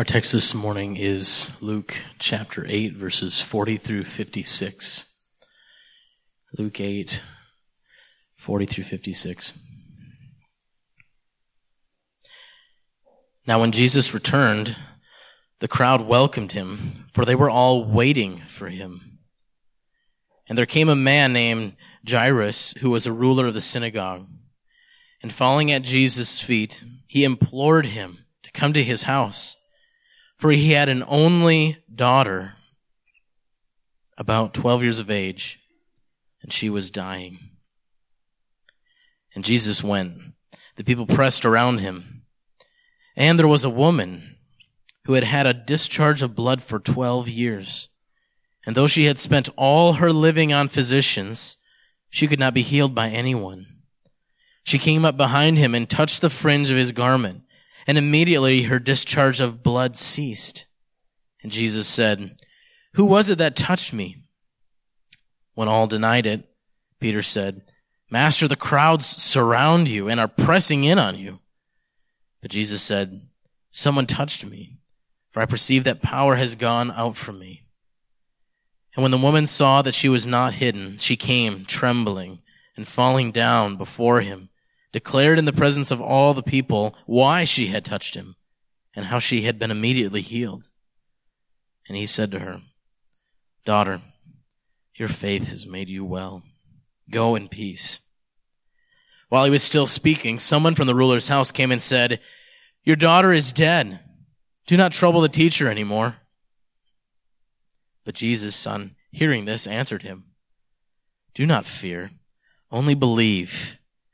Our text this morning is Luke chapter 8, verses 40 through 56. Luke 8, 40 through 56. Now, when Jesus returned, the crowd welcomed him, for they were all waiting for him. And there came a man named Jairus, who was a ruler of the synagogue. And falling at Jesus' feet, he implored him to come to his house for he had an only daughter, about 12 years of age, and she was dying. And Jesus went. The people pressed around him. And there was a woman who had had a discharge of blood for 12 years. And though she had spent all her living on physicians, she could not be healed by anyone. She came up behind him and touched the fringe of his garment and immediately her discharge of blood ceased. And Jesus said, Who was it that touched me? When all denied it, Peter said, Master, the crowds surround you and are pressing in on you. But Jesus said, Someone touched me, for I perceive that power has gone out from me. And when the woman saw that she was not hidden, she came trembling and falling down before him declared in the presence of all the people why she had touched him and how she had been immediately healed. And he said to her, Daughter, your faith has made you well. Go in peace. While he was still speaking, someone from the ruler's house came and said, Your daughter is dead. Do not trouble the teacher anymore. But Jesus' son, hearing this, answered him, Do not fear, only believe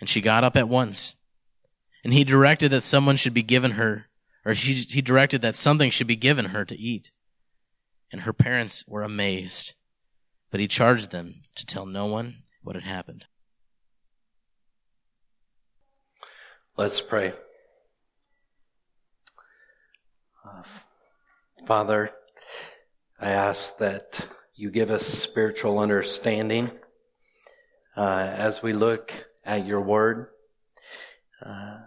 and she got up at once. And he directed that someone should be given her, or he, he directed that something should be given her to eat. And her parents were amazed. But he charged them to tell no one what had happened. Let's pray. Uh, Father, I ask that you give us spiritual understanding uh, as we look at your word. Uh,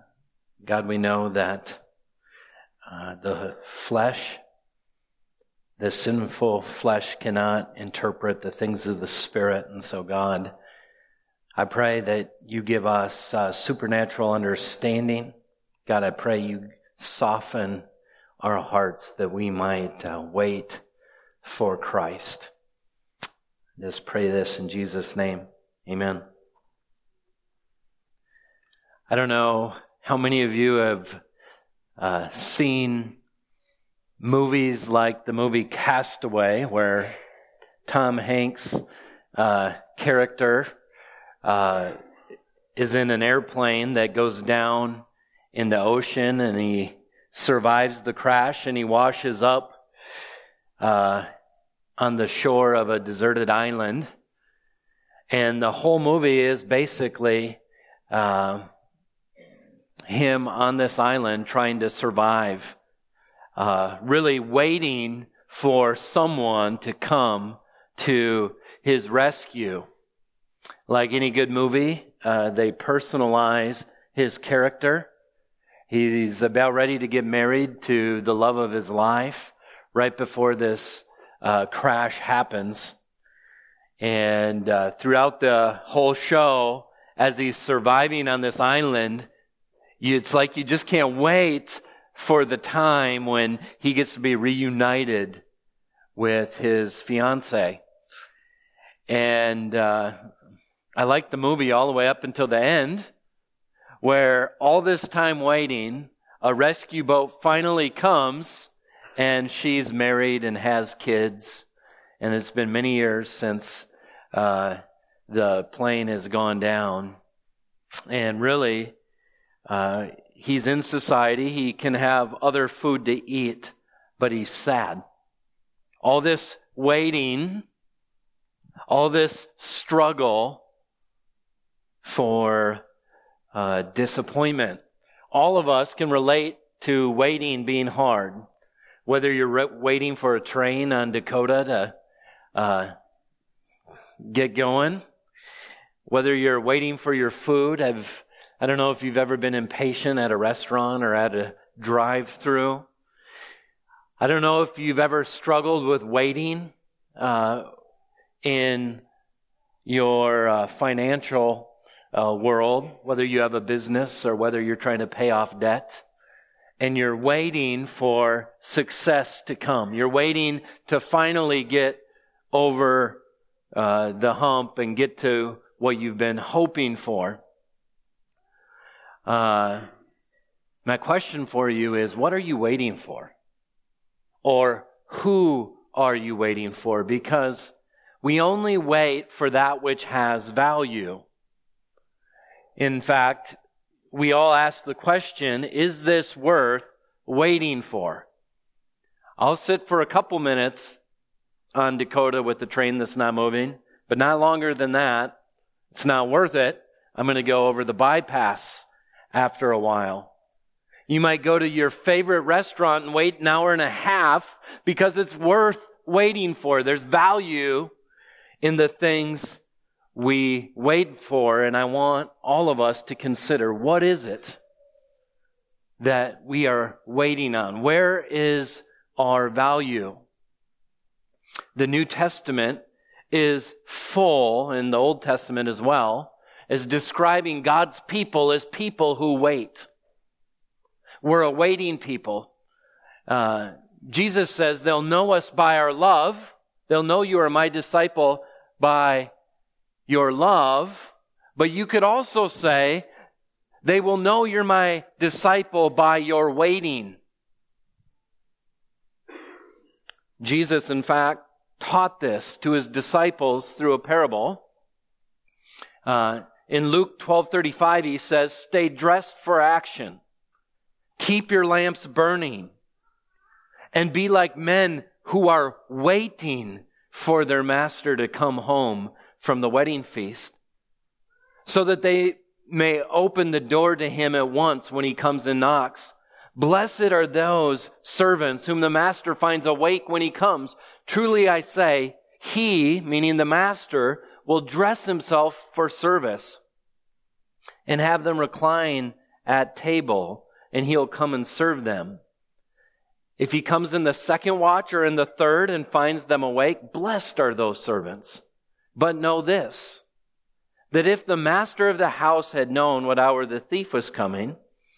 God, we know that uh, the flesh, the sinful flesh cannot interpret the things of the Spirit. And so, God, I pray that you give us uh, supernatural understanding. God, I pray you soften our hearts that we might uh, wait for Christ. Just pray this in Jesus' name. Amen. I don't know how many of you have uh, seen movies like the movie Castaway, where Tom Hanks' uh, character uh, is in an airplane that goes down in the ocean and he survives the crash and he washes up uh, on the shore of a deserted island. And the whole movie is basically uh, him on this island trying to survive, uh, really waiting for someone to come to his rescue. Like any good movie, uh, they personalize his character. He's about ready to get married to the love of his life right before this uh, crash happens. And uh, throughout the whole show, as he's surviving on this island, it's like you just can't wait for the time when he gets to be reunited with his fiance. And uh, I like the movie all the way up until the end, where all this time waiting, a rescue boat finally comes, and she's married and has kids. And it's been many years since uh, the plane has gone down. And really, uh, he's in society. He can have other food to eat, but he's sad. All this waiting, all this struggle for uh, disappointment. All of us can relate to waiting being hard. Whether you're re- waiting for a train on Dakota to uh, get going, whether you're waiting for your food. I've, I don't know if you've ever been impatient at a restaurant or at a drive through. I don't know if you've ever struggled with waiting uh, in your uh, financial uh, world, whether you have a business or whether you're trying to pay off debt, and you're waiting for success to come. You're waiting to finally get over uh, the hump and get to what you've been hoping for. Uh, my question for you is what are you waiting for? Or who are you waiting for? Because we only wait for that which has value. In fact, we all ask the question is this worth waiting for? I'll sit for a couple minutes on Dakota with the train that's not moving, but not longer than that. It's not worth it. I'm going to go over the bypass after a while. You might go to your favorite restaurant and wait an hour and a half because it's worth waiting for. There's value in the things we wait for. And I want all of us to consider what is it that we are waiting on? Where is our value? The New Testament is full, in the Old Testament as well, is describing God's people as people who wait. We're a waiting people. Uh, Jesus says they'll know us by our love. They'll know you are my disciple by your love. But you could also say they will know you're my disciple by your waiting. Jesus, in fact, taught this to his disciples through a parable. Uh, in Luke 12:35 he says, "Stay dressed for action. Keep your lamps burning and be like men who are waiting for their master to come home from the wedding feast so that they may open the door to him at once when he comes and knocks. Blessed are those servants whom the master finds awake when he comes. Truly I say, he, meaning the master, will dress himself for service and have them recline at table and he'll come and serve them. If he comes in the second watch or in the third and finds them awake, blessed are those servants. But know this, that if the master of the house had known what hour the thief was coming,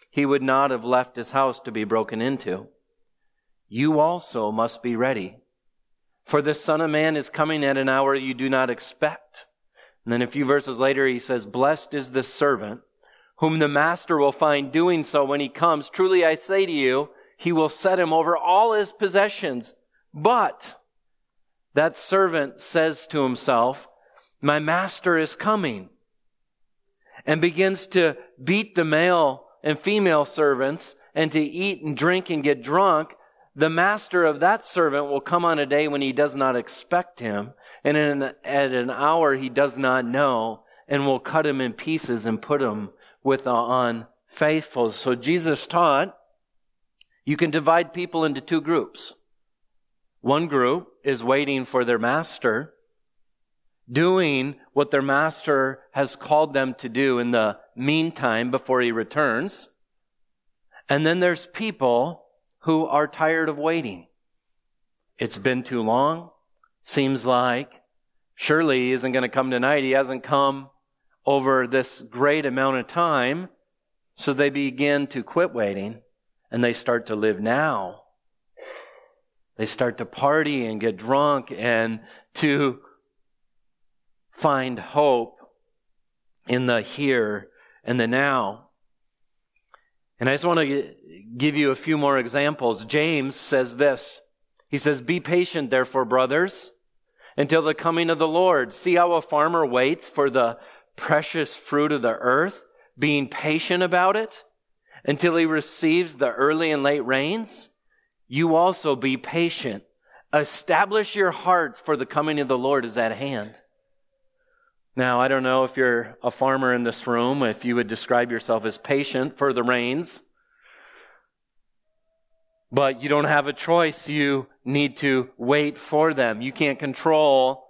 he would not have left his house to be broken into. You also must be ready, for the Son of Man is coming at an hour you do not expect. And then a few verses later, he says, Blessed is the servant whom the master will find doing so when he comes. Truly I say to you, he will set him over all his possessions. But that servant says to himself, My master is coming, and begins to beat the male and female servants and to eat and drink and get drunk. The master of that servant will come on a day when he does not expect him, and an, at an hour he does not know, and will cut him in pieces and put him with the unfaithful. So Jesus taught you can divide people into two groups. One group is waiting for their master, doing what their master has called them to do in the meantime before he returns. And then there's people who are tired of waiting. It's been too long. Seems like surely he isn't going to come tonight. He hasn't come over this great amount of time. So they begin to quit waiting and they start to live now. They start to party and get drunk and to find hope in the here and the now. And I just want to give you a few more examples. James says this. He says, Be patient, therefore, brothers, until the coming of the Lord. See how a farmer waits for the precious fruit of the earth, being patient about it until he receives the early and late rains? you also be patient. Establish your hearts, for the coming of the Lord is at hand. Now, I don't know if you're a farmer in this room, if you would describe yourself as patient for the rains, but you don't have a choice. You need to wait for them. You can't control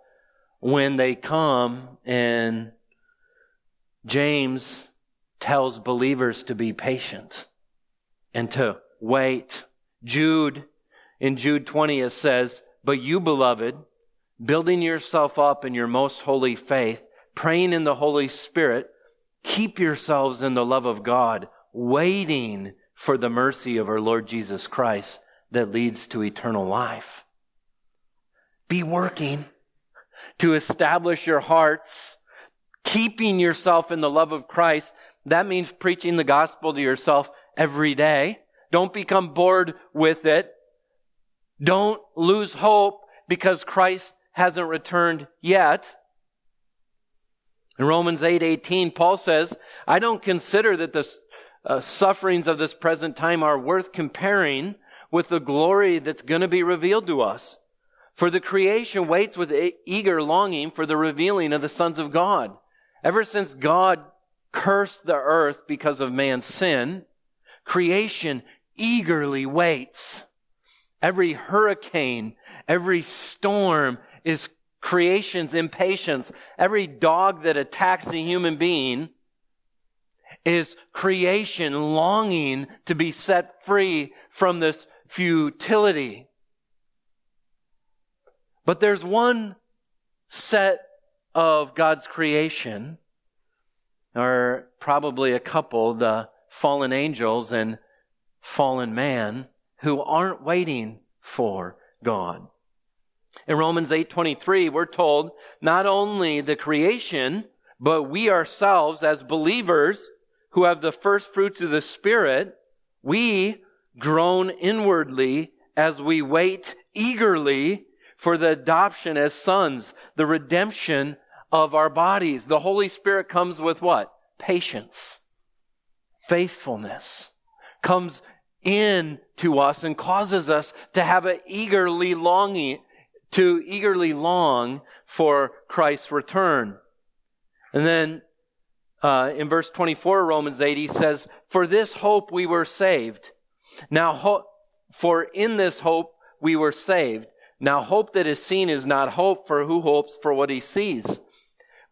when they come, and James tells believers to be patient and to wait. Jude, in Jude 20, it says, But you, beloved, building yourself up in your most holy faith, praying in the Holy Spirit, keep yourselves in the love of God, waiting for the mercy of our Lord Jesus Christ that leads to eternal life. Be working to establish your hearts, keeping yourself in the love of Christ. That means preaching the gospel to yourself every day. Don't become bored with it. Don't lose hope because Christ hasn't returned yet. In Romans 8 18, Paul says, I don't consider that the uh, sufferings of this present time are worth comparing with the glory that's going to be revealed to us. For the creation waits with eager longing for the revealing of the sons of God. Ever since God cursed the earth because of man's sin, creation eagerly waits. Every hurricane, every storm is creation's impatience. Every dog that attacks a human being is creation longing to be set free from this futility. But there's one set of God's creation, or probably a couple, the fallen angels and fallen man, who aren't waiting for God. In Romans 8:23 we're told not only the creation but we ourselves as believers who have the first fruits of the spirit we groan inwardly as we wait eagerly for the adoption as sons the redemption of our bodies. The holy spirit comes with what? Patience. Faithfulness comes in to us and causes us to have an eagerly longing to eagerly long for Christ's return. And then uh, in verse 24, Romans 8, he says, For this hope we were saved. Now, ho- for in this hope we were saved. Now, hope that is seen is not hope, for who hopes for what he sees?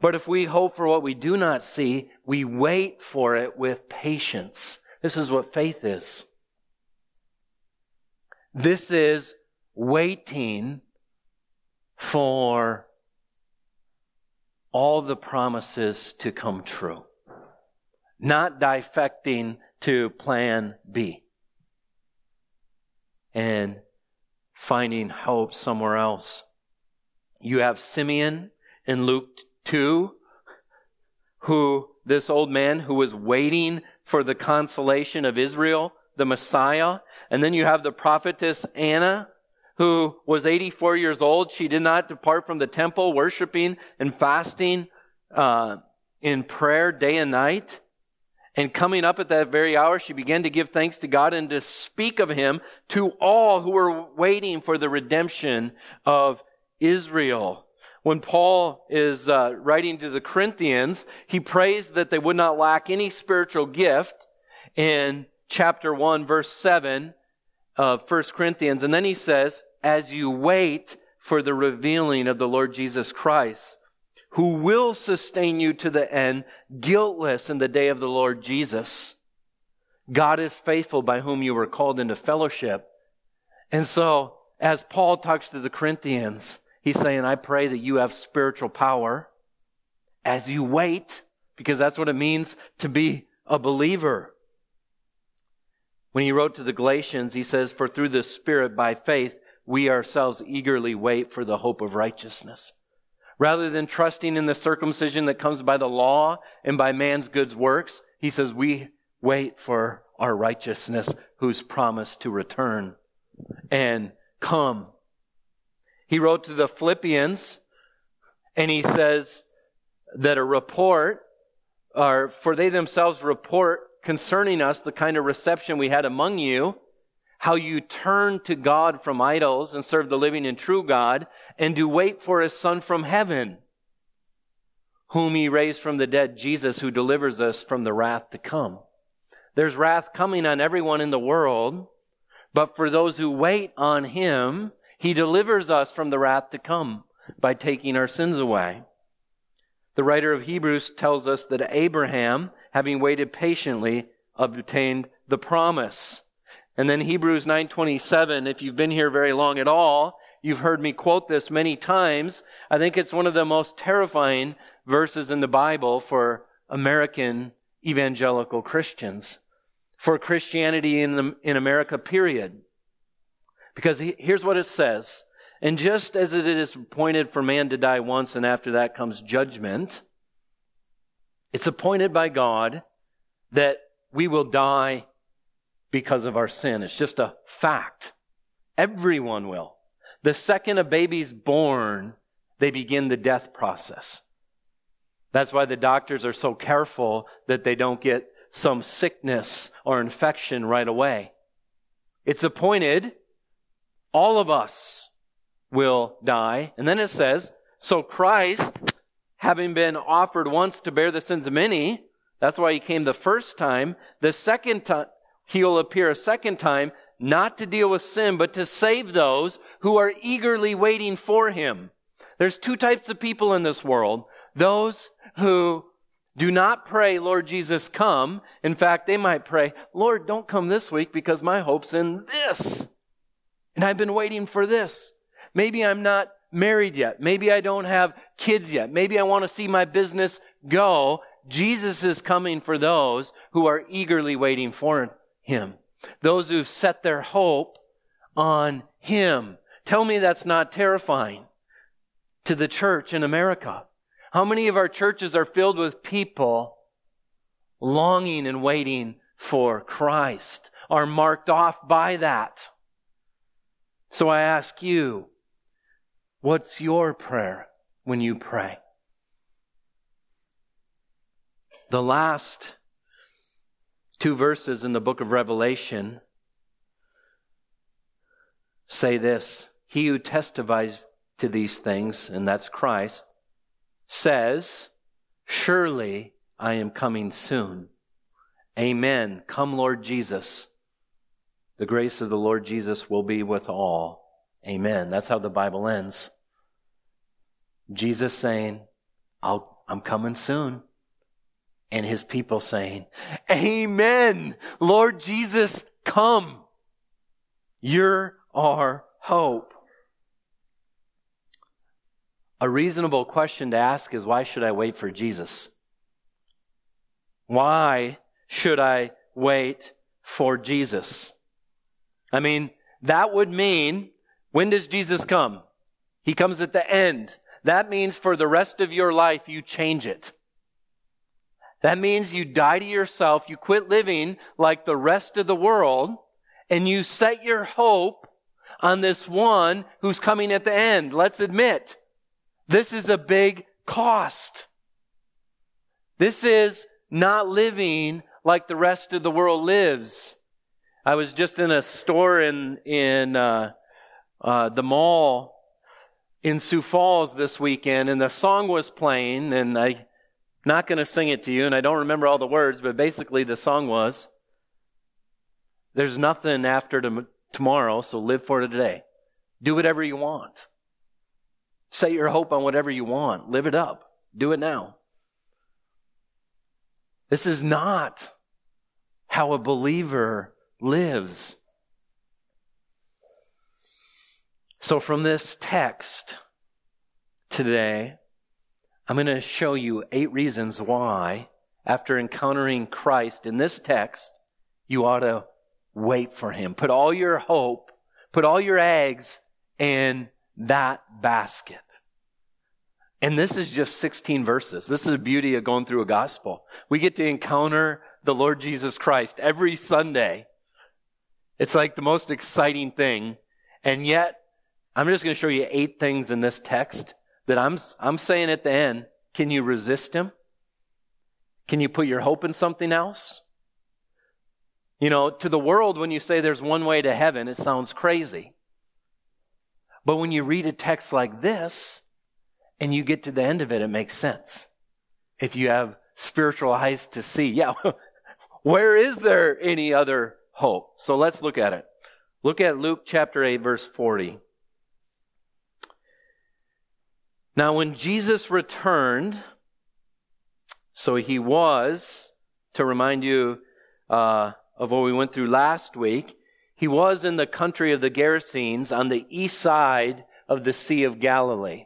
But if we hope for what we do not see, we wait for it with patience. This is what faith is. This is waiting for all the promises to come true, not defecting to plan B and finding hope somewhere else. You have Simeon in Luke 2, who, this old man who was waiting for the consolation of Israel, the Messiah. And then you have the prophetess Anna, who was 84 years old. She did not depart from the temple, worshiping and fasting uh, in prayer day and night. And coming up at that very hour, she began to give thanks to God and to speak of him to all who were waiting for the redemption of Israel. When Paul is uh, writing to the Corinthians, he prays that they would not lack any spiritual gift in chapter 1, verse 7 of 1 Corinthians. And then he says, as you wait for the revealing of the Lord Jesus Christ, who will sustain you to the end, guiltless in the day of the Lord Jesus. God is faithful by whom you were called into fellowship. And so, as Paul talks to the Corinthians, he's saying, I pray that you have spiritual power as you wait, because that's what it means to be a believer. When he wrote to the Galatians, he says, For through the Spirit, by faith, we ourselves eagerly wait for the hope of righteousness. Rather than trusting in the circumcision that comes by the law and by man's good works, he says, we wait for our righteousness who's promised to return and come. He wrote to the Philippians and he says that a report, or for they themselves report concerning us the kind of reception we had among you how you turn to God from idols and serve the living and true God, and do wait for his Son from heaven, whom he raised from the dead, Jesus, who delivers us from the wrath to come. There's wrath coming on everyone in the world, but for those who wait on him, he delivers us from the wrath to come by taking our sins away. The writer of Hebrews tells us that Abraham, having waited patiently, obtained the promise. And then Hebrews 9:27, if you've been here very long at all, you've heard me quote this many times. I think it's one of the most terrifying verses in the Bible for American evangelical Christians, for Christianity in, in America, period. Because here's what it says. And just as it is appointed for man to die once and after that comes judgment, it's appointed by God that we will die because of our sin. It's just a fact. Everyone will. The second a baby's born, they begin the death process. That's why the doctors are so careful that they don't get some sickness or infection right away. It's appointed. All of us will die. And then it says, so Christ, having been offered once to bear the sins of many, that's why he came the first time. The second time, he will appear a second time, not to deal with sin, but to save those who are eagerly waiting for him. There's two types of people in this world. Those who do not pray, Lord Jesus, come. In fact, they might pray, Lord, don't come this week because my hope's in this. And I've been waiting for this. Maybe I'm not married yet. Maybe I don't have kids yet. Maybe I want to see my business go. Jesus is coming for those who are eagerly waiting for him. Those who've set their hope on him. Tell me that's not terrifying to the church in America. How many of our churches are filled with people longing and waiting for Christ, are marked off by that? So I ask you, what's your prayer when you pray? The last two verses in the book of Revelation say this He who testifies to these things, and that's Christ, says, Surely I am coming soon. Amen. Come, Lord Jesus. The grace of the Lord Jesus will be with all. Amen. That's how the Bible ends. Jesus saying, I'll, I'm coming soon and his people saying, Amen. Lord Jesus, come. You're our hope. A reasonable question to ask is why should I wait for Jesus? Why should I wait for Jesus? I mean, that would mean when does Jesus come? He comes at the end. That means for the rest of your life, you change it. That means you die to yourself, you quit living like the rest of the world, and you set your hope on this one who's coming at the end. Let's admit, this is a big cost. This is not living like the rest of the world lives. I was just in a store in in uh, uh, the mall in Sioux Falls this weekend, and the song was playing, and I not going to sing it to you, and I don't remember all the words, but basically the song was There's nothing after to, tomorrow, so live for today. Do whatever you want. Set your hope on whatever you want. Live it up. Do it now. This is not how a believer lives. So, from this text today, I'm going to show you eight reasons why, after encountering Christ in this text, you ought to wait for him. Put all your hope, put all your eggs in that basket. And this is just 16 verses. This is the beauty of going through a gospel. We get to encounter the Lord Jesus Christ every Sunday. It's like the most exciting thing. And yet, I'm just going to show you eight things in this text that I'm, I'm saying at the end, can you resist him? Can you put your hope in something else? You know, to the world, when you say there's one way to heaven, it sounds crazy. But when you read a text like this and you get to the end of it, it makes sense. If you have spiritual eyes to see, yeah, where is there any other hope? So let's look at it. Look at Luke chapter 8, verse 40. Now, when Jesus returned, so he was, to remind you uh, of what we went through last week, he was in the country of the Gerasenes on the east side of the Sea of Galilee.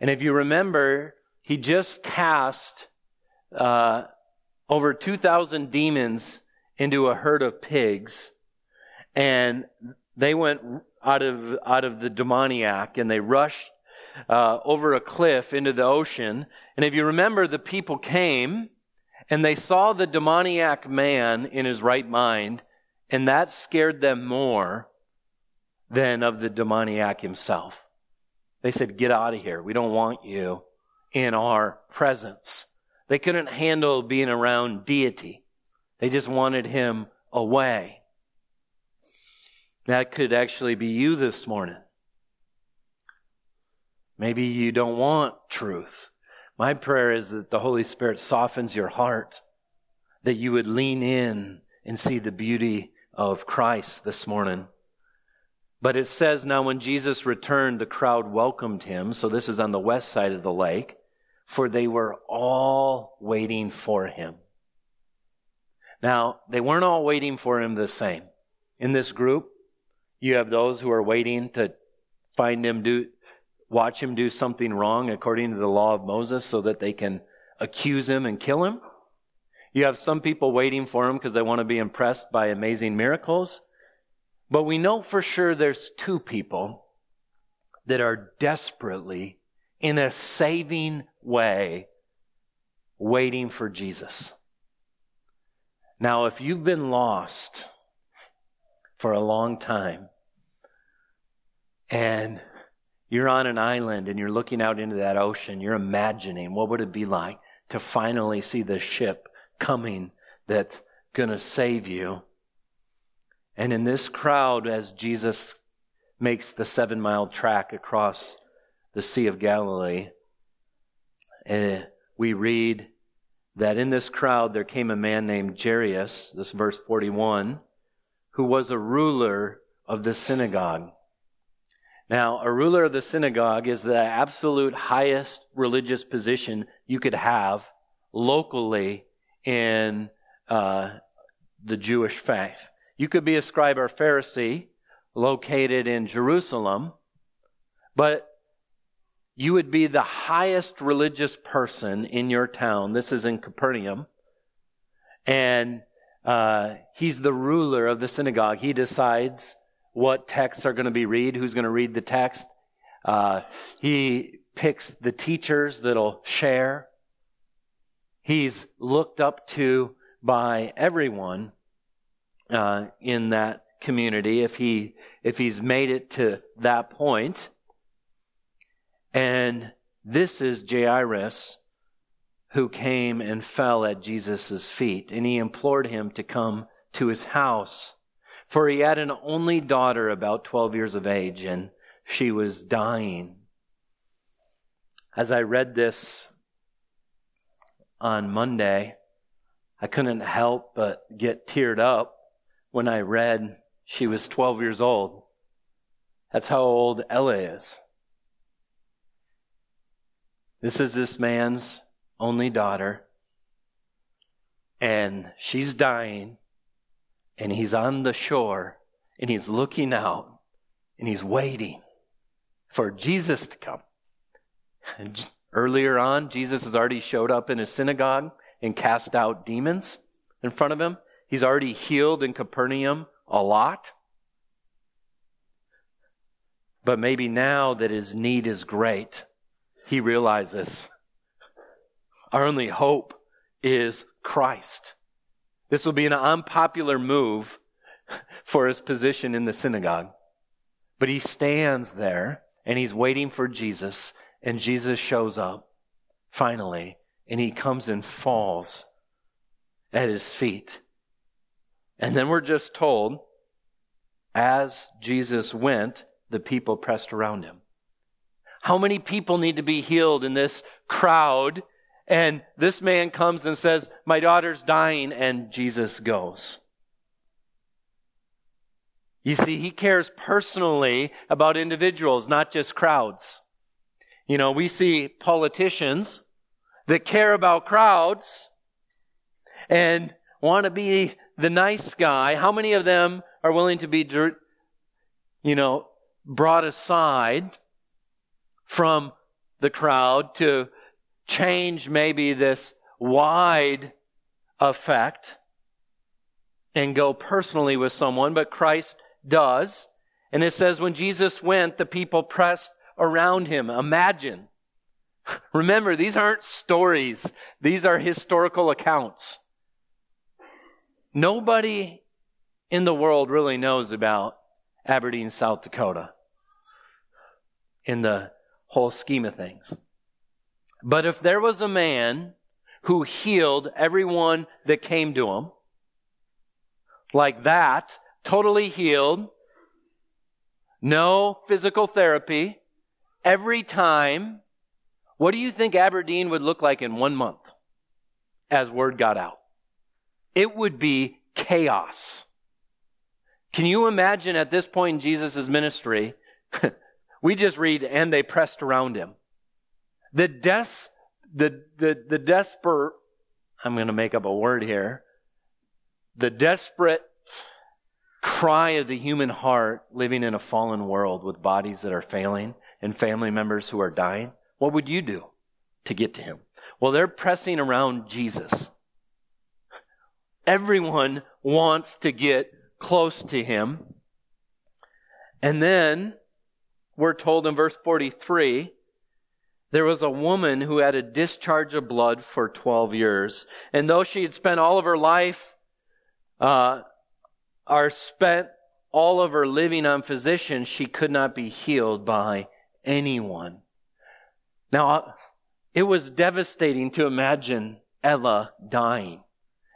And if you remember, he just cast uh, over 2,000 demons into a herd of pigs, and they went out of out of the demoniac, and they rushed uh, over a cliff into the ocean. And if you remember, the people came and they saw the demoniac man in his right mind, and that scared them more than of the demoniac himself. They said, Get out of here. We don't want you in our presence. They couldn't handle being around deity. They just wanted him away. That could actually be you this morning. Maybe you don't want truth. My prayer is that the Holy Spirit softens your heart, that you would lean in and see the beauty of Christ this morning. But it says now when Jesus returned, the crowd welcomed him. So this is on the west side of the lake, for they were all waiting for him. Now, they weren't all waiting for him the same. In this group, you have those who are waiting to find him do watch him do something wrong according to the law of Moses so that they can accuse him and kill him. You have some people waiting for him because they want to be impressed by amazing miracles. But we know for sure there's two people that are desperately, in a saving way, waiting for Jesus. Now, if you've been lost for a long time and you're on an island and you're looking out into that ocean. You're imagining what would it be like to finally see the ship coming that's going to save you. And in this crowd, as Jesus makes the seven mile track across the Sea of Galilee, uh, we read that in this crowd there came a man named Jairus, this verse 41, who was a ruler of the synagogue. Now, a ruler of the synagogue is the absolute highest religious position you could have locally in uh, the Jewish faith. You could be a scribe or Pharisee located in Jerusalem, but you would be the highest religious person in your town. This is in Capernaum. And uh, he's the ruler of the synagogue. He decides what texts are going to be read, who's going to read the text. Uh, he picks the teachers that'll share. He's looked up to by everyone uh, in that community if he if he's made it to that point. And this is Jairus who came and fell at Jesus' feet, and he implored him to come to his house. For he had an only daughter about 12 years of age, and she was dying. As I read this on Monday, I couldn't help but get teared up when I read she was 12 years old. That's how old Ella is. This is this man's only daughter, and she's dying, and he's on the shore and he's looking out and he's waiting for Jesus to come. And earlier on, Jesus has already showed up in his synagogue and cast out demons in front of him. He's already healed in Capernaum a lot. But maybe now that his need is great, he realizes our only hope is Christ. This will be an unpopular move for his position in the synagogue. But he stands there and he's waiting for Jesus, and Jesus shows up finally, and he comes and falls at his feet. And then we're just told, as Jesus went, the people pressed around him. How many people need to be healed in this crowd? And this man comes and says, My daughter's dying, and Jesus goes. You see, he cares personally about individuals, not just crowds. You know, we see politicians that care about crowds and want to be the nice guy. How many of them are willing to be, you know, brought aside from the crowd to change maybe this wide effect and go personally with someone, but Christ does. And it says when Jesus went, the people pressed around him. Imagine. Remember, these aren't stories. These are historical accounts. Nobody in the world really knows about Aberdeen, South Dakota in the whole scheme of things. But if there was a man who healed everyone that came to him, like that, totally healed, no physical therapy, every time, what do you think Aberdeen would look like in one month as word got out? It would be chaos. Can you imagine at this point in Jesus' ministry We just read, and they pressed around him. The des, the, the, the desperate, I'm going to make up a word here. The desperate cry of the human heart living in a fallen world with bodies that are failing and family members who are dying. What would you do to get to him? Well, they're pressing around Jesus. Everyone wants to get close to him. And then we're told in verse 43 there was a woman who had a discharge of blood for 12 years. And though she had spent all of her life, uh, or spent all of her living on physicians, she could not be healed by anyone. Now, it was devastating to imagine Ella dying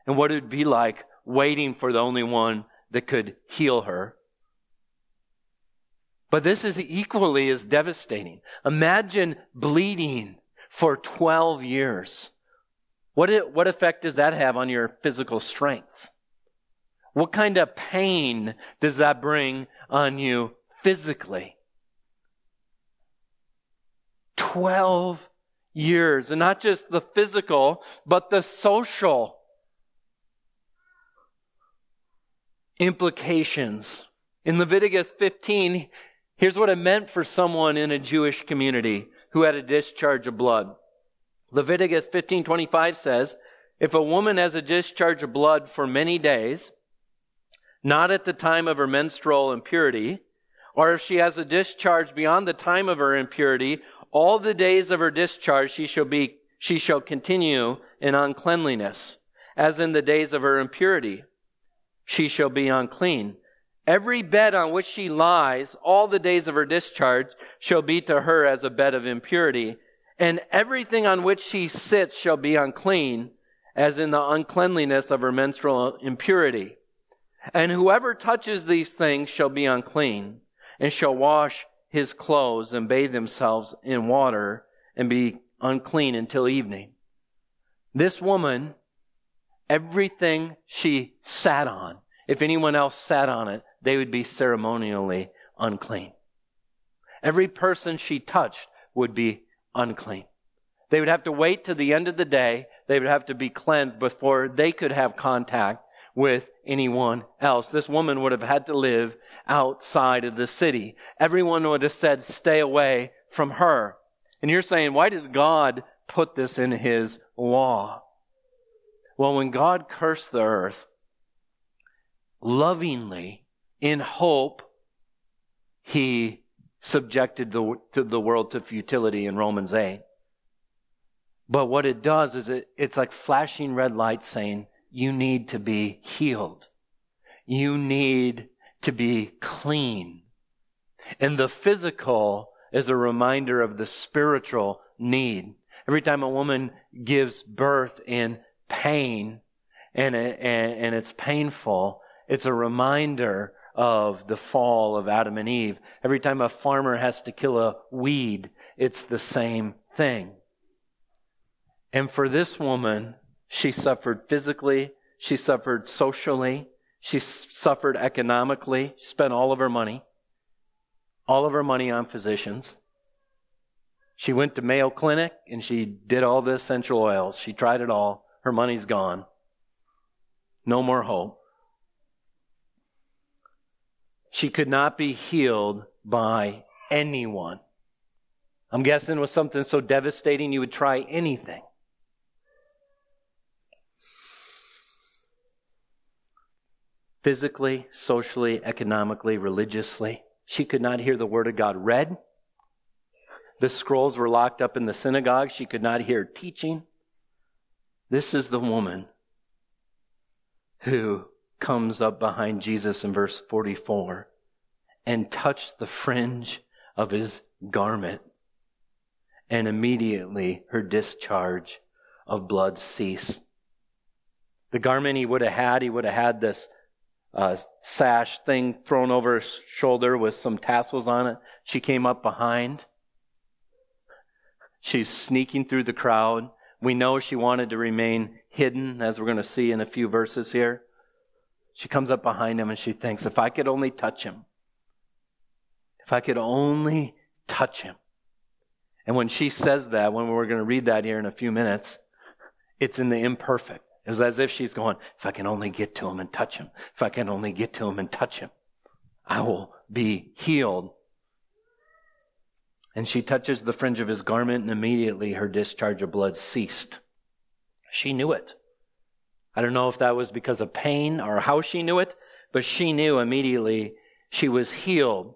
and what it would be like waiting for the only one that could heal her. But this is equally as devastating. Imagine bleeding for 12 years. What, it, what effect does that have on your physical strength? What kind of pain does that bring on you physically? 12 years. And not just the physical, but the social implications. In Leviticus 15, Here's what it meant for someone in a Jewish community who had a discharge of blood. Leviticus 15:25 says, "If a woman has a discharge of blood for many days, not at the time of her menstrual impurity, or if she has a discharge beyond the time of her impurity, all the days of her discharge she shall be she shall continue in uncleanliness, as in the days of her impurity. She shall be unclean. Every bed on which she lies all the days of her discharge shall be to her as a bed of impurity, and everything on which she sits shall be unclean, as in the uncleanliness of her menstrual impurity. And whoever touches these things shall be unclean, and shall wash his clothes and bathe themselves in water, and be unclean until evening. This woman, everything she sat on, if anyone else sat on it, they would be ceremonially unclean. Every person she touched would be unclean. They would have to wait to the end of the day. They would have to be cleansed before they could have contact with anyone else. This woman would have had to live outside of the city. Everyone would have said, stay away from her. And you're saying, why does God put this in his law? Well, when God cursed the earth, lovingly, in hope, he subjected the, to the world to futility in Romans 8. But what it does is it, it's like flashing red lights saying, you need to be healed. You need to be clean. And the physical is a reminder of the spiritual need. Every time a woman gives birth in pain and, and, and it's painful, It's a reminder of the fall of Adam and Eve. Every time a farmer has to kill a weed, it's the same thing. And for this woman, she suffered physically, she suffered socially, she suffered economically, she spent all of her money, all of her money on physicians. She went to Mayo Clinic and she did all the essential oils. She tried it all. Her money's gone. No more hope. She could not be healed by anyone. I'm guessing it was something so devastating you would try anything. Physically, socially, economically, religiously, she could not hear the Word of God read. The scrolls were locked up in the synagogue. She could not hear teaching. This is the woman who comes up behind Jesus in verse 44 and touched the fringe of his garment. And immediately her discharge of blood ceased. The garment he would have had, he would have had this uh, sash thing thrown over his shoulder with some tassels on it. She came up behind. She's sneaking through the crowd. We know she wanted to remain hidden, as we're going to see in a few verses here. She comes up behind him and she thinks, if I could only touch him, if I could only touch him. And when she says that, when we're going to read that here in a few minutes, it's in the imperfect. It's as if she's going, if I can only get to him and touch him, if I can only get to him and touch him, I will be healed. And she touches the fringe of his garment, and immediately her discharge of blood ceased. She knew it. I don't know if that was because of pain or how she knew it, but she knew immediately she was healed.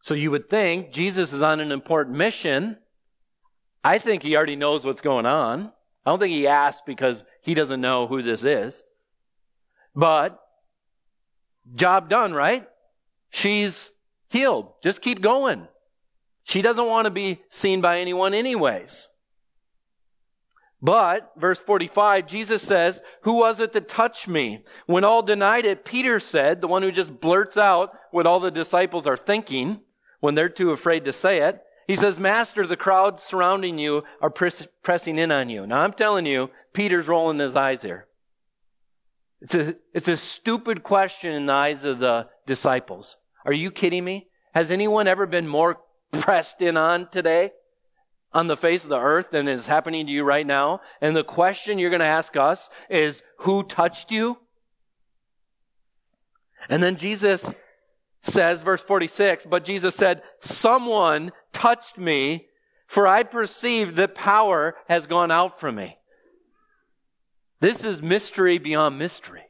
So you would think Jesus is on an important mission. I think he already knows what's going on. I don't think he asked because he doesn't know who this is. But job done, right? She's healed. Just keep going. She doesn't want to be seen by anyone anyways. But, verse 45, Jesus says, Who was it that touched me? When all denied it, Peter said, the one who just blurts out what all the disciples are thinking when they're too afraid to say it, he says, Master, the crowds surrounding you are press- pressing in on you. Now I'm telling you, Peter's rolling his eyes here. It's a, it's a stupid question in the eyes of the disciples. Are you kidding me? Has anyone ever been more pressed in on today? On the face of the earth than is happening to you right now. And the question you're going to ask us is, who touched you? And then Jesus says, verse 46, but Jesus said, someone touched me for I perceive that power has gone out from me. This is mystery beyond mystery.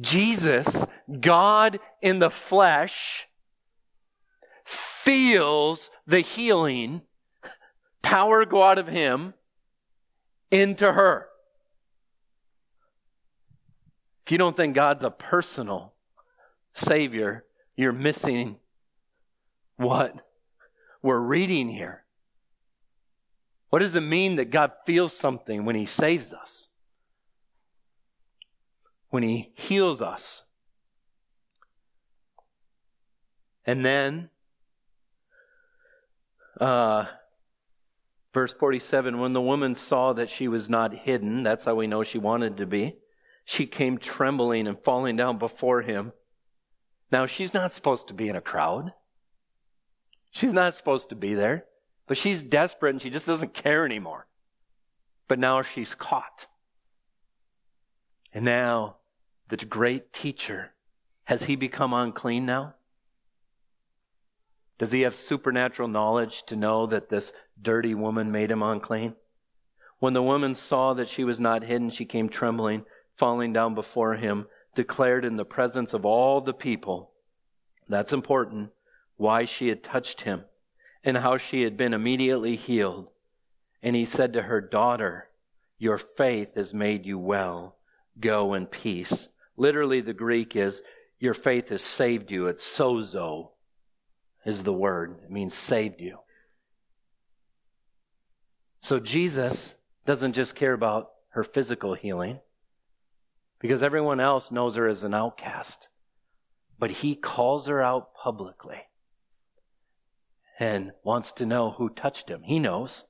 Jesus, God in the flesh, feels the healing power go out of him into her. If you don't think God's a personal Savior, you're missing what we're reading here. What does it mean that God feels something when He saves us? When He heals us? And then uh, verse 47 When the woman saw that she was not hidden, that's how we know she wanted to be, she came trembling and falling down before him. Now, she's not supposed to be in a crowd. She's not supposed to be there, but she's desperate and she just doesn't care anymore. But now she's caught. And now, the great teacher, has he become unclean now? Does he have supernatural knowledge to know that this dirty woman made him unclean? When the woman saw that she was not hidden, she came trembling, falling down before him, declared in the presence of all the people. That's important. Why she had touched him and how she had been immediately healed. And he said to her, Daughter, your faith has made you well. Go in peace. Literally, the Greek is, Your faith has saved you. It's sozo is the word. It means saved you. So Jesus doesn't just care about her physical healing, because everyone else knows her as an outcast. But he calls her out publicly and wants to know who touched him. He knows.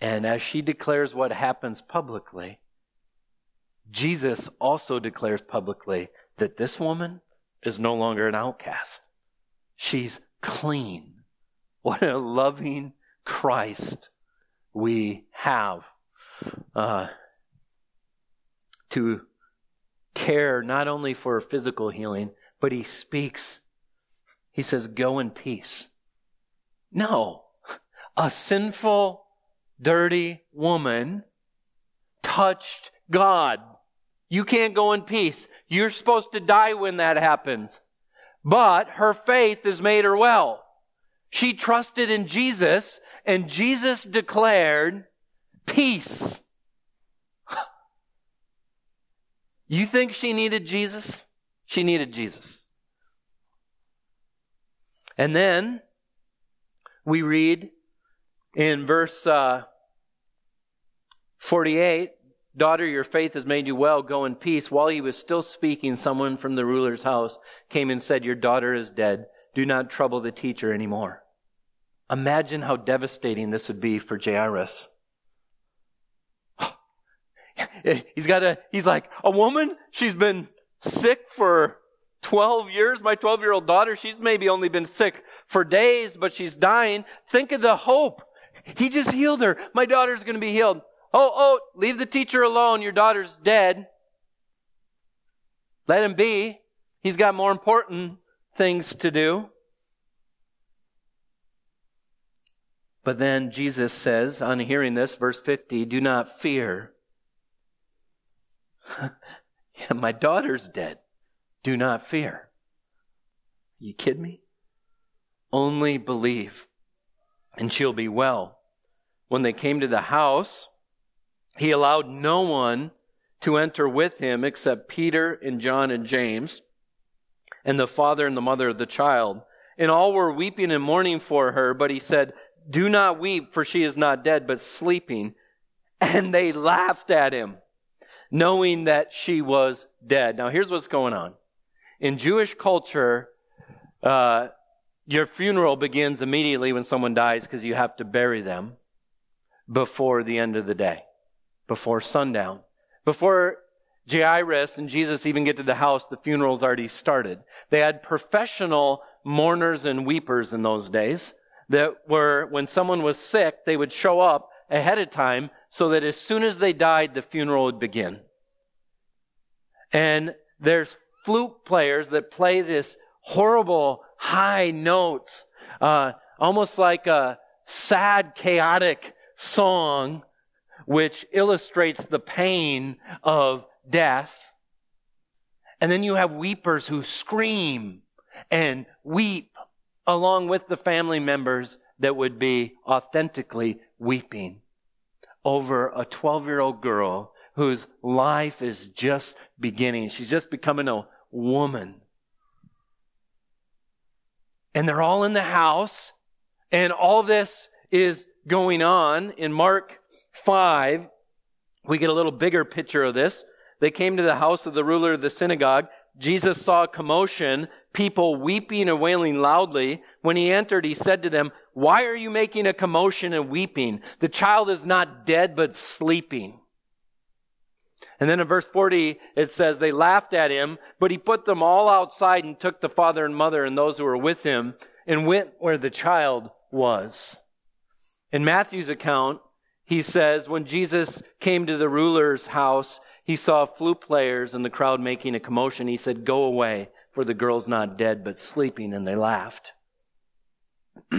And as she declares what happens publicly, Jesus also declares publicly that this woman is no longer an outcast. She's clean. What a loving Christ we have uh, to care not only for physical healing, but he speaks. He says, Go in peace. No, a sinful, dirty woman touched God. You can't go in peace. You're supposed to die when that happens. But her faith has made her well. She trusted in Jesus, and Jesus declared peace. You think she needed Jesus? She needed Jesus. And then we read in verse uh, 48 Daughter, your faith has made you well. Go in peace. While he was still speaking, someone from the ruler's house came and said, Your daughter is dead. Do not trouble the teacher anymore. Imagine how devastating this would be for Jairus. he's got a, he's like, a woman? She's been sick for 12 years. My 12 year old daughter, she's maybe only been sick for days, but she's dying. Think of the hope. He just healed her. My daughter's going to be healed. Oh, oh, leave the teacher alone. Your daughter's dead. Let him be. He's got more important things to do. But then Jesus says, on hearing this, verse 50, do not fear. yeah, my daughter's dead. Do not fear. You kid me? Only believe, and she'll be well. When they came to the house, he allowed no one to enter with him except Peter and John and James, and the father and the mother of the child. And all were weeping and mourning for her, but he said, Do not weep, for she is not dead, but sleeping. And they laughed at him knowing that she was dead. Now, here's what's going on. In Jewish culture, uh, your funeral begins immediately when someone dies because you have to bury them before the end of the day, before sundown. Before Jairus and Jesus even get to the house, the funeral's already started. They had professional mourners and weepers in those days that were, when someone was sick, they would show up ahead of time so that as soon as they died, the funeral would begin. And there's flute players that play this horrible high notes, uh, almost like a sad, chaotic song, which illustrates the pain of death. And then you have weepers who scream and weep along with the family members that would be authentically weeping over a 12 year old girl whose life is just beginning. She's just becoming a woman. And they're all in the house, and all this is going on. In Mark 5, we get a little bigger picture of this. They came to the house of the ruler of the synagogue. Jesus saw a commotion, people weeping and wailing loudly. When he entered, he said to them, Why are you making a commotion and weeping? The child is not dead, but sleeping. And then in verse 40, it says, They laughed at him, but he put them all outside and took the father and mother and those who were with him and went where the child was. In Matthew's account, he says, When Jesus came to the ruler's house, he saw flute players and the crowd making a commotion. He said, Go away, for the girl's not dead, but sleeping. And they laughed.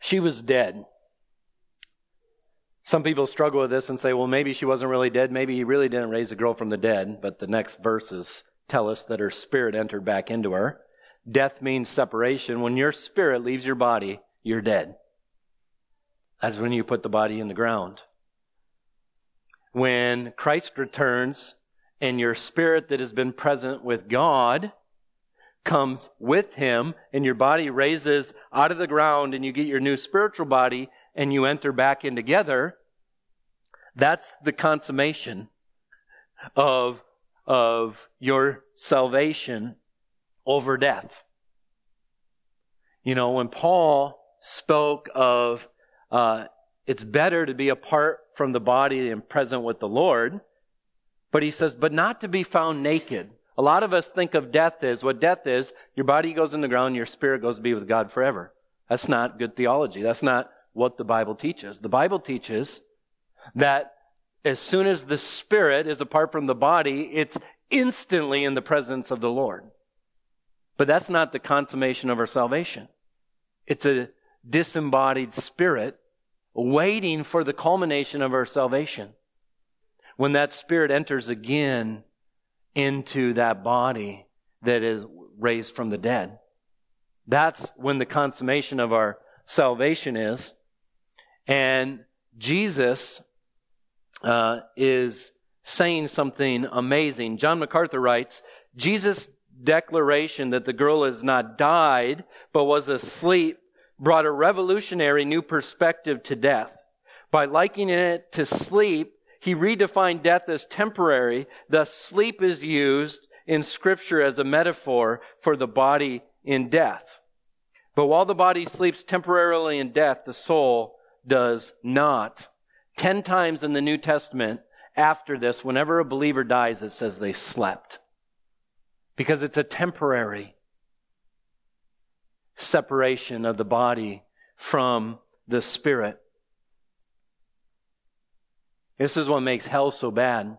she was dead. Some people struggle with this and say, well, maybe she wasn't really dead. Maybe he really didn't raise the girl from the dead. But the next verses tell us that her spirit entered back into her. Death means separation. When your spirit leaves your body, you're dead. That's when you put the body in the ground. When Christ returns and your spirit that has been present with God comes with him and your body raises out of the ground and you get your new spiritual body, and you enter back in together, that's the consummation of, of your salvation over death. You know, when Paul spoke of uh, it's better to be apart from the body and present with the Lord, but he says, but not to be found naked. A lot of us think of death as what death is your body goes in the ground, your spirit goes to be with God forever. That's not good theology. That's not what the Bible teaches. The Bible teaches that as soon as the spirit is apart from the body, it's instantly in the presence of the Lord. But that's not the consummation of our salvation. It's a disembodied spirit waiting for the culmination of our salvation. When that spirit enters again into that body that is raised from the dead. That's when the consummation of our salvation is. And Jesus uh, is saying something amazing. John MacArthur writes, Jesus' declaration that the girl has not died, but was asleep, brought a revolutionary new perspective to death. By likening it to sleep, he redefined death as temporary. Thus, sleep is used in Scripture as a metaphor for the body in death. But while the body sleeps temporarily in death, the soul does not. Ten times in the New Testament, after this, whenever a believer dies, it says they slept. Because it's a temporary separation of the body from the spirit. This is what makes hell so bad.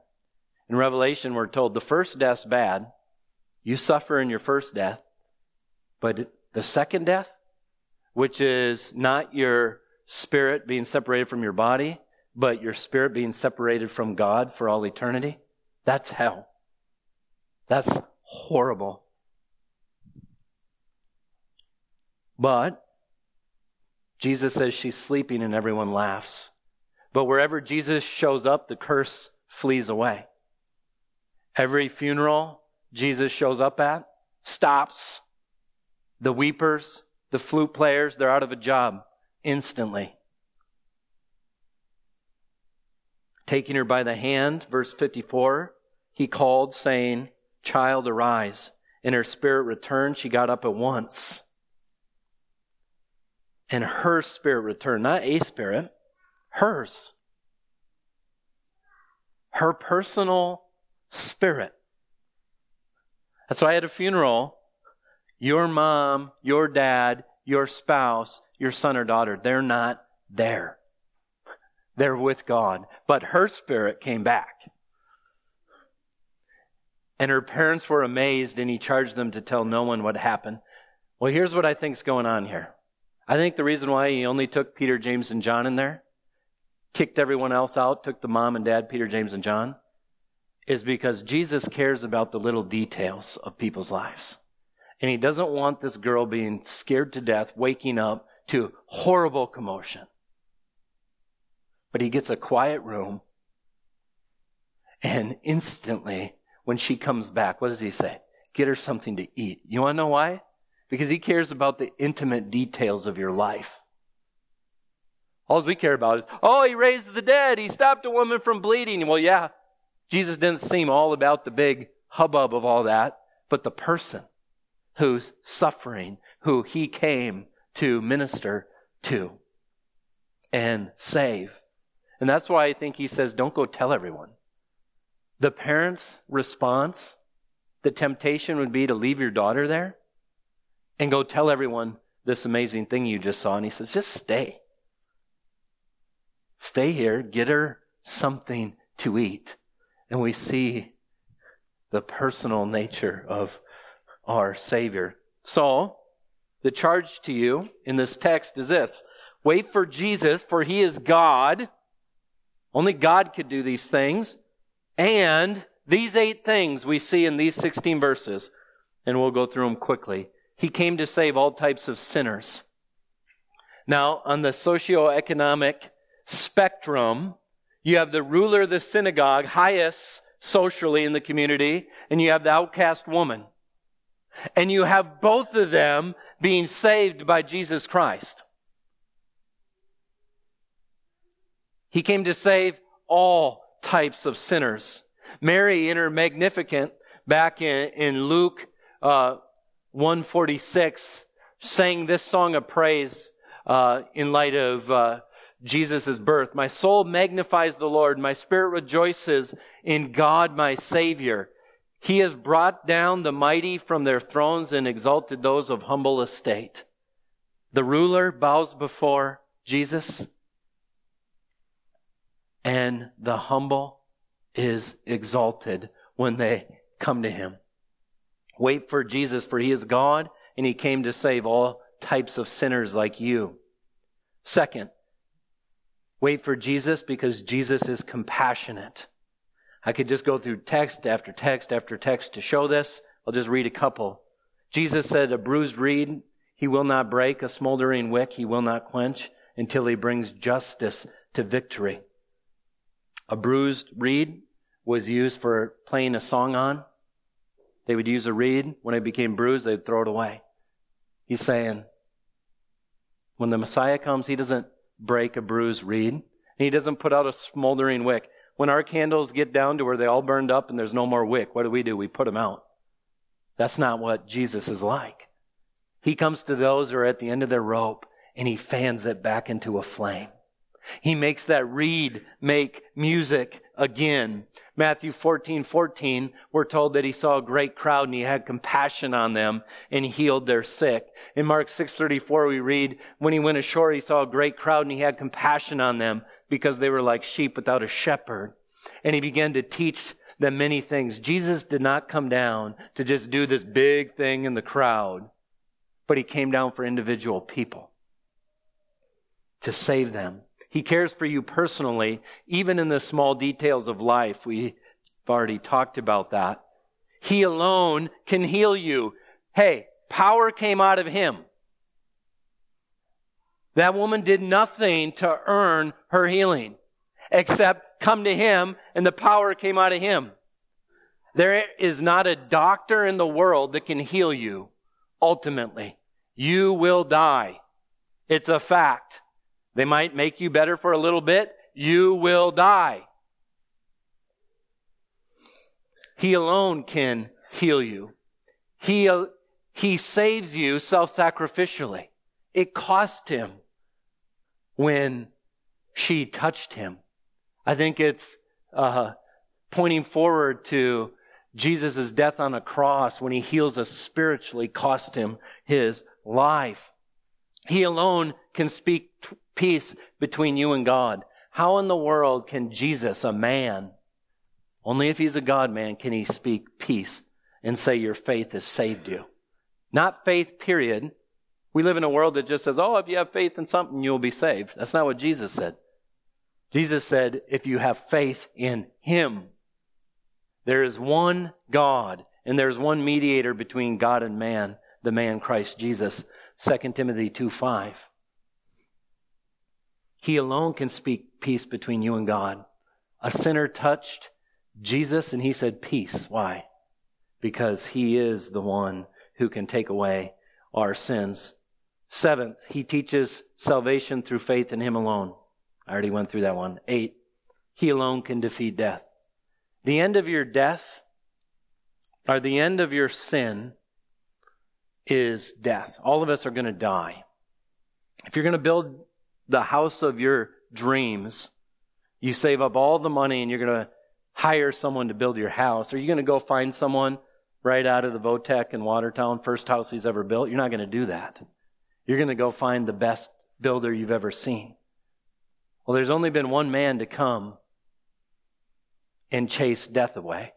In Revelation, we're told the first death's bad. You suffer in your first death. But the second death, which is not your spirit being separated from your body, but your spirit being separated from God for all eternity, that's hell. That's horrible. But Jesus says she's sleeping and everyone laughs. But wherever Jesus shows up, the curse flees away. Every funeral Jesus shows up at stops. The weepers, the flute players, they're out of a job instantly. Taking her by the hand, verse 54, he called, saying, Child, arise. And her spirit returned. She got up at once. And her spirit returned, not a spirit hers. Her personal spirit. That's why at a funeral, your mom, your dad, your spouse, your son or daughter, they're not there. They're with God. But her spirit came back. And her parents were amazed, and he charged them to tell no one what happened. Well, here's what I think's going on here. I think the reason why he only took Peter, James, and John in there kicked everyone else out, took the mom and dad, Peter, James, and John, is because Jesus cares about the little details of people's lives. And he doesn't want this girl being scared to death, waking up to horrible commotion. But he gets a quiet room, and instantly, when she comes back, what does he say? Get her something to eat. You want to know why? Because he cares about the intimate details of your life. All we care about is, oh, he raised the dead. He stopped a woman from bleeding. Well, yeah, Jesus didn't seem all about the big hubbub of all that, but the person who's suffering, who he came to minister to and save. And that's why I think he says, don't go tell everyone. The parent's response, the temptation would be to leave your daughter there and go tell everyone this amazing thing you just saw. And he says, just stay. Stay here, get her something to eat. And we see the personal nature of our Savior. So, the charge to you in this text is this wait for Jesus, for he is God. Only God could do these things. And these eight things we see in these 16 verses, and we'll go through them quickly. He came to save all types of sinners. Now, on the socioeconomic spectrum. You have the ruler of the synagogue, highest socially in the community, and you have the outcast woman. And you have both of them being saved by Jesus Christ. He came to save all types of sinners. Mary in her Magnificat back in, in Luke uh, 146 sang this song of praise uh, in light of uh, Jesus' birth. My soul magnifies the Lord. My spirit rejoices in God my Savior. He has brought down the mighty from their thrones and exalted those of humble estate. The ruler bows before Jesus, and the humble is exalted when they come to him. Wait for Jesus, for he is God, and he came to save all types of sinners like you. Second, wait for Jesus because Jesus is compassionate. I could just go through text after text after text to show this. I'll just read a couple. Jesus said, A bruised reed he will not break, a smoldering wick he will not quench until he brings justice to victory. A bruised reed was used for playing a song on. They would use a reed. When it became bruised, they'd throw it away. He's saying, when the Messiah comes, he doesn't break a bruised reed. He doesn't put out a smoldering wick. When our candles get down to where they all burned up and there's no more wick, what do we do? We put them out. That's not what Jesus is like. He comes to those who are at the end of their rope and he fans it back into a flame. He makes that reed make music again. Matthew 14, 14, we're told that he saw a great crowd and he had compassion on them and healed their sick. In Mark 6:34 we read, when he went ashore he saw a great crowd and he had compassion on them because they were like sheep without a shepherd. And he began to teach them many things. Jesus did not come down to just do this big thing in the crowd, but he came down for individual people to save them he cares for you personally, even in the small details of life. We've already talked about that. He alone can heal you. Hey, power came out of him. That woman did nothing to earn her healing except come to him and the power came out of him. There is not a doctor in the world that can heal you ultimately. You will die. It's a fact. They might make you better for a little bit. You will die. He alone can heal you. He, he saves you self-sacrificially. It cost him when she touched him. I think it's uh, pointing forward to Jesus' death on a cross when he heals us spiritually cost him his life. He alone can speak peace between you and God. How in the world can Jesus, a man, only if he's a God man, can he speak peace and say your faith has saved you? Not faith, period. We live in a world that just says, oh, if you have faith in something, you'll be saved. That's not what Jesus said. Jesus said, if you have faith in him, there is one God and there's one mediator between God and man, the man Christ Jesus. 2 Timothy 2 5. He alone can speak peace between you and God. A sinner touched Jesus and he said, Peace. Why? Because he is the one who can take away our sins. Seventh, he teaches salvation through faith in him alone. I already went through that one. Eight, he alone can defeat death. The end of your death, or the end of your sin, is death. All of us are going to die. If you're going to build the house of your dreams, you save up all the money and you're going to hire someone to build your house. Are you going to go find someone right out of the Votech in Watertown, first house he's ever built? You're not going to do that. You're going to go find the best builder you've ever seen. Well, there's only been one man to come and chase death away.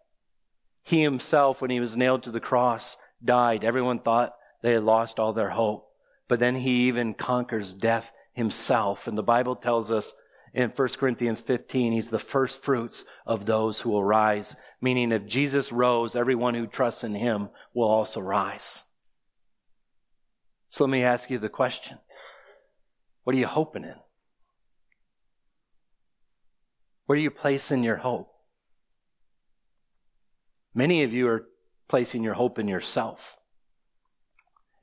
He himself, when he was nailed to the cross, died. Everyone thought they had lost all their hope. But then he even conquers death himself. And the Bible tells us in 1 Corinthians 15, he's the first fruits of those who will rise. Meaning, if Jesus rose, everyone who trusts in him will also rise. So let me ask you the question What are you hoping in? Where are you placing your hope? Many of you are placing your hope in yourself.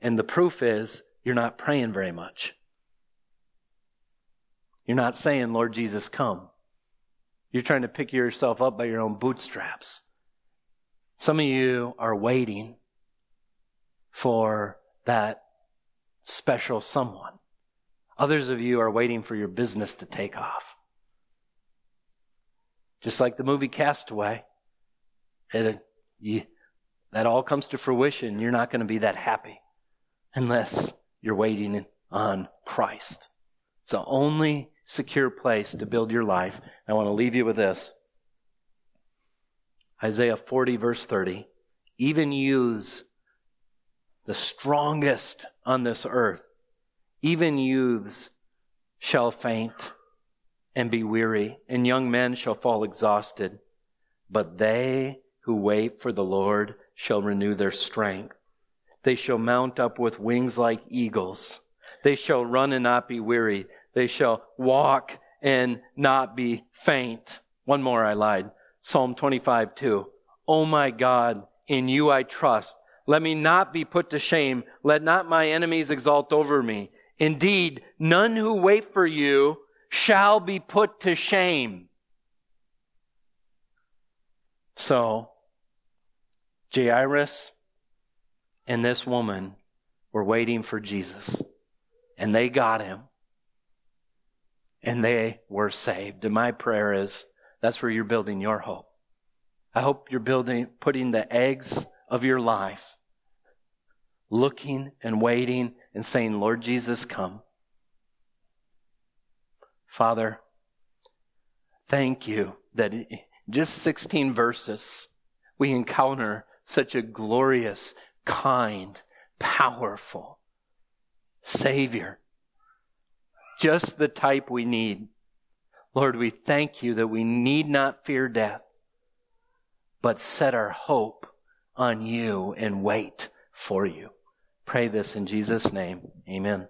And the proof is you're not praying very much. You're not saying, Lord Jesus, come. You're trying to pick yourself up by your own bootstraps. Some of you are waiting for that special someone. Others of you are waiting for your business to take off. Just like the movie Castaway. It, you, that all comes to fruition. You're not going to be that happy unless you're waiting on Christ. It's the only secure place to build your life. I want to leave you with this. Isaiah 40, verse 30. Even youths, the strongest on this earth, even youths shall faint and be weary, and young men shall fall exhausted. But they who wait for the Lord shall renew their strength. They shall mount up with wings like eagles. They shall run and not be weary. They shall walk and not be faint. One more, I lied. Psalm 25, 2. Oh my God, in you I trust. Let me not be put to shame. Let not my enemies exalt over me. Indeed, none who wait for you shall be put to shame. So, Jairus and this woman were waiting for Jesus, and they got him, and they were saved. And my prayer is that's where you're building your hope. I hope you're building, putting the eggs of your life, looking and waiting and saying, Lord Jesus, come. Father, thank you that just 16 verses, we encounter such a glorious, kind, powerful Savior. Just the type we need. Lord, we thank you that we need not fear death, but set our hope on you and wait for you. Pray this in Jesus' name. Amen.